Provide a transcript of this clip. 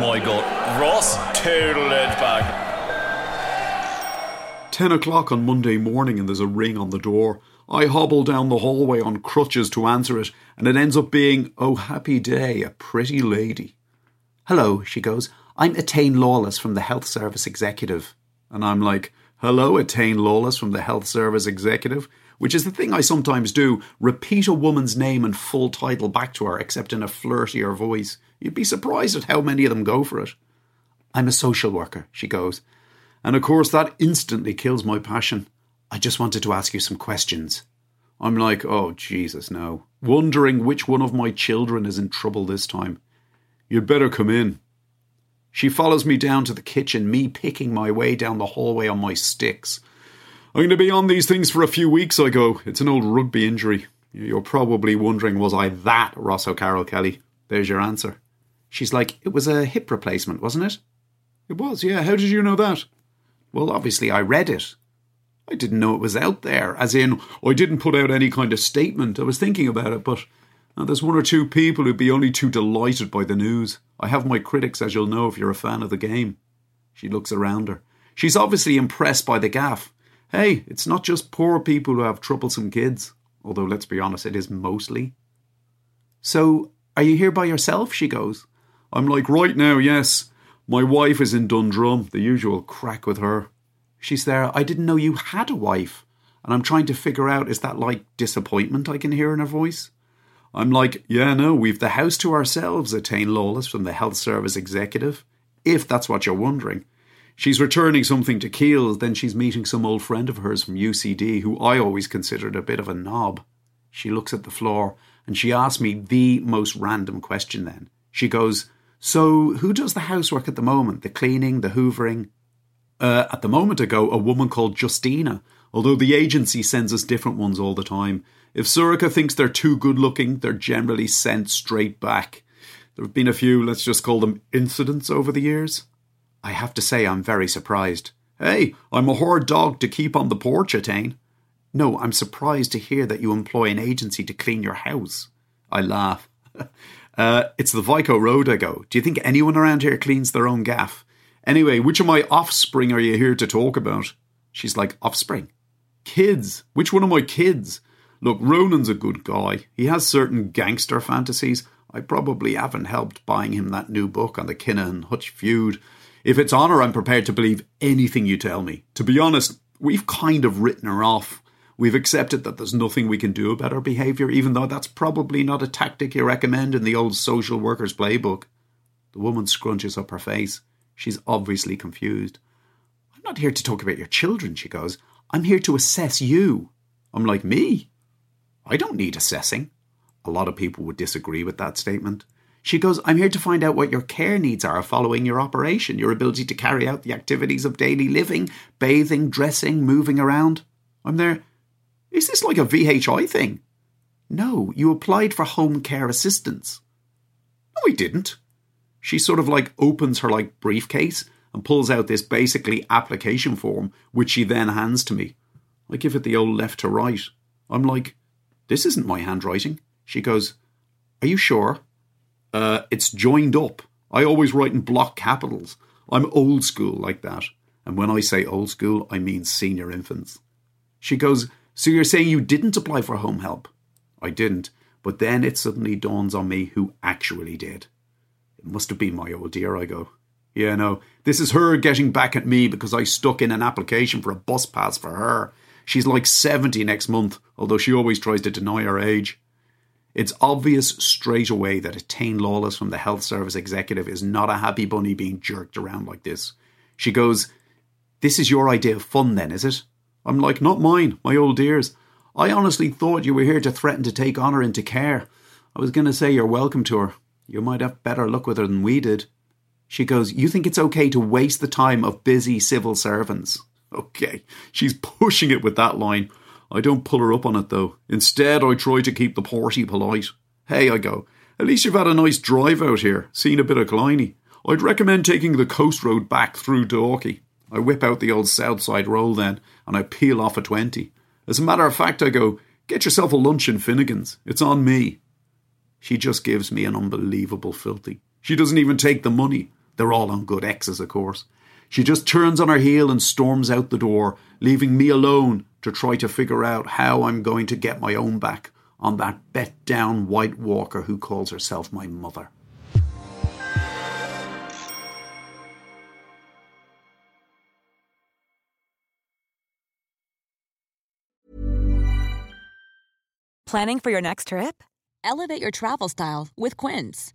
my god. Ross total it back. 10 o'clock on Monday morning and there's a ring on the door. I hobble down the hallway on crutches to answer it, and it ends up being, oh happy day, a pretty lady. Hello, she goes. I'm Etain Lawless from the Health Service Executive. And I'm like, hello, Etain Lawless from the Health Service Executive? Which is the thing I sometimes do repeat a woman's name and full title back to her, except in a flirtier voice. You'd be surprised at how many of them go for it. I'm a social worker, she goes. And of course, that instantly kills my passion. I just wanted to ask you some questions. I'm like, oh, Jesus, no. Wondering which one of my children is in trouble this time. You'd better come in. She follows me down to the kitchen, me picking my way down the hallway on my sticks. I'm going to be on these things for a few weeks, I go. It's an old rugby injury. You're probably wondering, was I that Ross O'Carroll Kelly? There's your answer. She's like, it was a hip replacement, wasn't it? It was, yeah. How did you know that? Well, obviously, I read it. I didn't know it was out there, as in, I didn't put out any kind of statement. I was thinking about it, but uh, there's one or two people who'd be only too delighted by the news. I have my critics, as you'll know if you're a fan of the game. She looks around her. She's obviously impressed by the gaff. Hey, it's not just poor people who have troublesome kids, although let's be honest, it is mostly. So, are you here by yourself? She goes. I'm like, right now, yes. My wife is in Dundrum, the usual crack with her. She's there. I didn't know you had a wife. And I'm trying to figure out is that like disappointment I can hear in her voice? I'm like, yeah, no, we've the house to ourselves, Etain Lawless from the Health Service Executive. If that's what you're wondering. She's returning something to Kiehl's, then she's meeting some old friend of hers from UCD who I always considered a bit of a knob. She looks at the floor and she asks me the most random question then. She goes, So, who does the housework at the moment? The cleaning, the hoovering? Uh, at the moment ago, a woman called Justina, although the agency sends us different ones all the time. If Sorcha thinks they're too good looking, they're generally sent straight back. There have been a few, let's just call them incidents over the years. I have to say I'm very surprised. Hey, I'm a hard dog to keep on the porch, Etain. No, I'm surprised to hear that you employ an agency to clean your house. I laugh. uh, it's the Vico Road I go. Do you think anyone around here cleans their own gaff? Anyway, which of my offspring are you here to talk about? She's like, Offspring? Kids? Which one of my kids? Look, Ronan's a good guy. He has certain gangster fantasies. I probably haven't helped buying him that new book on the Kinahan and Hutch feud. If it's Honor, I'm prepared to believe anything you tell me. To be honest, we've kind of written her off. We've accepted that there's nothing we can do about her behaviour, even though that's probably not a tactic you recommend in the old social worker's playbook. The woman scrunches up her face. She's obviously confused. I'm not here to talk about your children, she goes. I'm here to assess you. I'm like, me? I don't need assessing. A lot of people would disagree with that statement. She goes, I'm here to find out what your care needs are following your operation, your ability to carry out the activities of daily living, bathing, dressing, moving around. I'm there. Is this like a VHI thing? No, you applied for home care assistance. No, I didn't. She sort of like opens her like briefcase and pulls out this basically application form, which she then hands to me. I give it the old left to right. I'm like, this isn't my handwriting. She goes, Are you sure? Uh, it's joined up. I always write in block capitals. I'm old school like that. And when I say old school, I mean senior infants. She goes, So you're saying you didn't apply for home help? I didn't, but then it suddenly dawns on me who actually did. It must have been my old dear, I go. Yeah, no, this is her getting back at me because I stuck in an application for a bus pass for her. She's like 70 next month, although she always tries to deny her age. It's obvious straight away that Etain Lawless from the health service executive is not a happy bunny being jerked around like this. She goes, This is your idea of fun then, is it? I'm like, Not mine, my old dears. I honestly thought you were here to threaten to take Honor into care. I was going to say you're welcome to her. You might have better luck with her than we did. She goes, You think it's okay to waste the time of busy civil servants? Okay, she's pushing it with that line. I don't pull her up on it though. Instead, I try to keep the party polite. Hey, I go, at least you've had a nice drive out here, seen a bit of Killiney. I'd recommend taking the coast road back through Dalkey. I whip out the old south side roll then, and I peel off a 20. As a matter of fact, I go, get yourself a lunch in Finnegan's. It's on me. She just gives me an unbelievable filthy. She doesn't even take the money. They're all on good exes, of course. She just turns on her heel and storms out the door, leaving me alone to try to figure out how I'm going to get my own back on that bet down white walker who calls herself my mother. Planning for your next trip? Elevate your travel style with Quince.